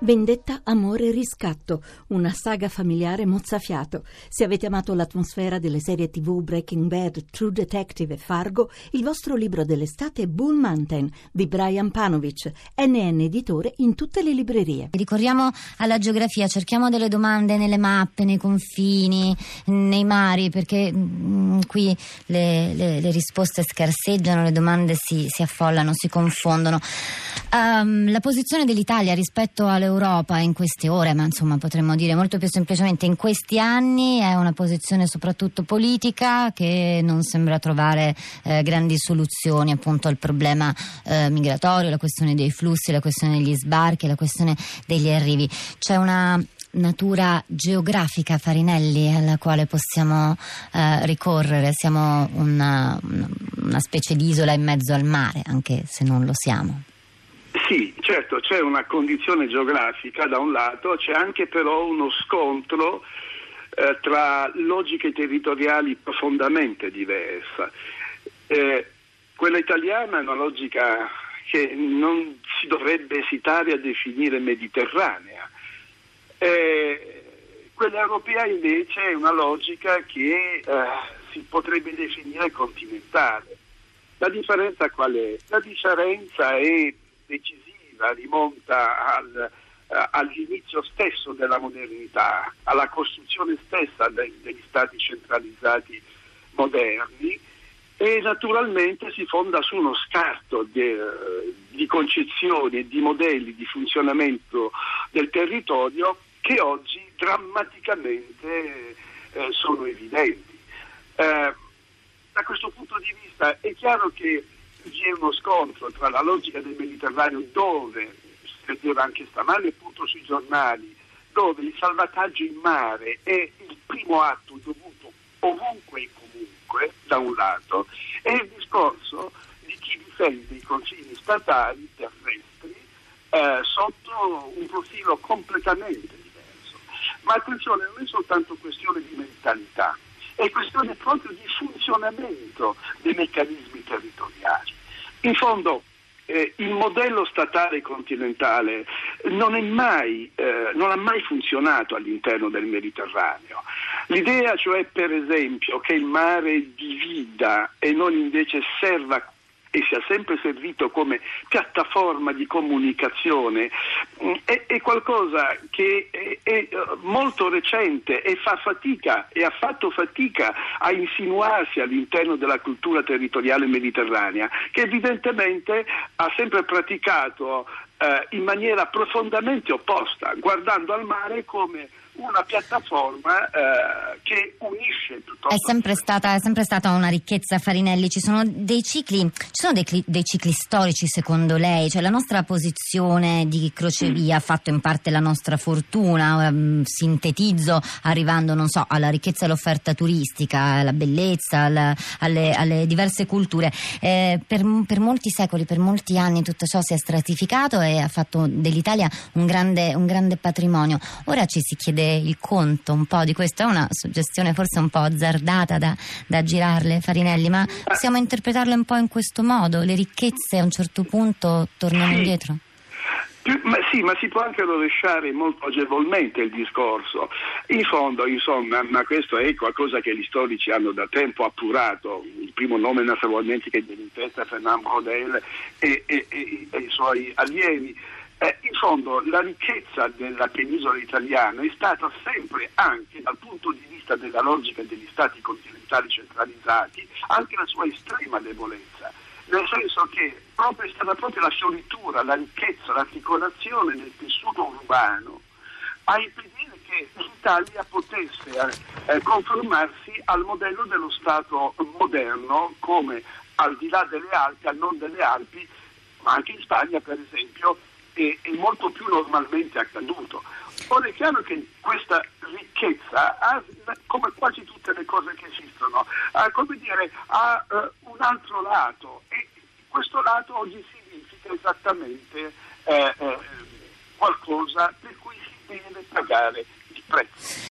Vendetta, amore e riscatto, una saga familiare mozzafiato. Se avete amato l'atmosfera delle serie tv Breaking Bad, True Detective e Fargo, il vostro libro dell'estate è Bull Mountain di Brian Panovic, NN editore in tutte le librerie. Ricorriamo alla geografia, cerchiamo delle domande nelle mappe, nei confini, nei mari, perché mh, mm, qui le, le, le, risposte scarseggiano, le domande si, si affollano, si confondono. Um, la posizione dell'Italia rispetto alle l'Europa in queste ore, ma insomma potremmo dire molto più semplicemente in questi anni, è una posizione soprattutto politica che non sembra trovare eh, grandi soluzioni appunto al problema eh, migratorio, la questione dei flussi, la questione degli sbarchi, la questione degli arrivi. C'è una natura geografica Farinelli alla quale possiamo eh, ricorrere, siamo una, una specie di isola in mezzo al mare, anche se non lo siamo. Sì, certo, c'è una condizione geografica da un lato, c'è anche però uno scontro eh, tra logiche territoriali profondamente diverse. Eh, quella italiana è una logica che non si dovrebbe esitare a definire mediterranea. Eh, quella europea invece è una logica che eh, si potrebbe definire continentale. La differenza qual è? La differenza è decisiva, rimonta al, uh, all'inizio stesso della modernità, alla costruzione stessa de- degli stati centralizzati moderni e naturalmente si fonda su uno scarto di, uh, di concezioni e di modelli di funzionamento del territorio che oggi drammaticamente uh, sono evidenti. da questo punto di vista è chiaro che vi è uno scontro tra la logica del Mediterraneo dove, si vedeva anche stamane appunto sui giornali, dove il salvataggio in mare è il primo atto dovuto ovunque e comunque, da un lato, e il discorso di chi difende i confini statali terrestri eh, sotto un profilo completamente diverso. Ma attenzione, non è soltanto questione di mentalità, è questione proprio di funzionamento dei meccanismi territoriali. In fondo eh, il modello statale continentale non, mai, eh, non, ha mai funzionato all'interno del Mediterraneo. L'idea cioè per esempio che il mare divida e non invece serva e sia sempre servito come piattaforma di comunicazione mm, è, è qualcosa che è, è, eh, molto recente e fa fatica e ha fatto fatica a insinuarsi all'interno della cultura territoriale mediterranea che evidentemente ha sempre praticato eh, in maniera profondamente opposta guardando al mare come una piattaforma eh, che unisce tutto. È sempre, stata, sempre stata una ricchezza Farinelli, ci sono dei cicli, ci sono dei, dei cicli storici secondo lei, cioè la nostra posizione di crocevia ha mm. fatto in parte la nostra fortuna, um, sintetizzo arrivando non so, alla ricchezza dell'offerta turistica, alla bellezza, alla, alle, alle, diverse culture. Eh, per, per, molti secoli, per molti anni tutto ciò si è stratificato e ha fatto dell'Italia un grande, un grande patrimonio. Ora ci si chiede il conto un po' di questo? È una suggestione forse un po' azzardata da, da girarle, Farinelli, ma possiamo interpretarle un po' in questo modo? Le ricchezze a un certo punto tornano indietro? Ma sì, ma si può anche rovesciare molto agevolmente il discorso. In fondo, insomma, ma questo è qualcosa che gli storici hanno da tempo appurato. Il primo nome naturalmente che viene in testa è Fernand Brodel e, e, e, e i suoi allievi. Eh, in fondo la ricchezza della penisola italiana è stata sempre anche dal punto di vista della logica degli stati continentali centralizzati anche la sua estrema debolezza, nel senso che proprio, è stata proprio la fioritura, la ricchezza, l'articolazione del tessuto urbano a impedire che l'Italia potesse eh, eh conformarsi al modello dello Stato moderno come al di là delle Alpi, al non delle Alpi, ma anche in Spagna per esempio, è, è molto più normalmente accaduto. Ora è chiaro che questa ricchezza, ha, come quasi tutte le cose che esistono, ha, dire, ha uh, un altro lato questo lato oggi significa esattamente eh, eh, qualcosa per cui si deve pagare il prezzo.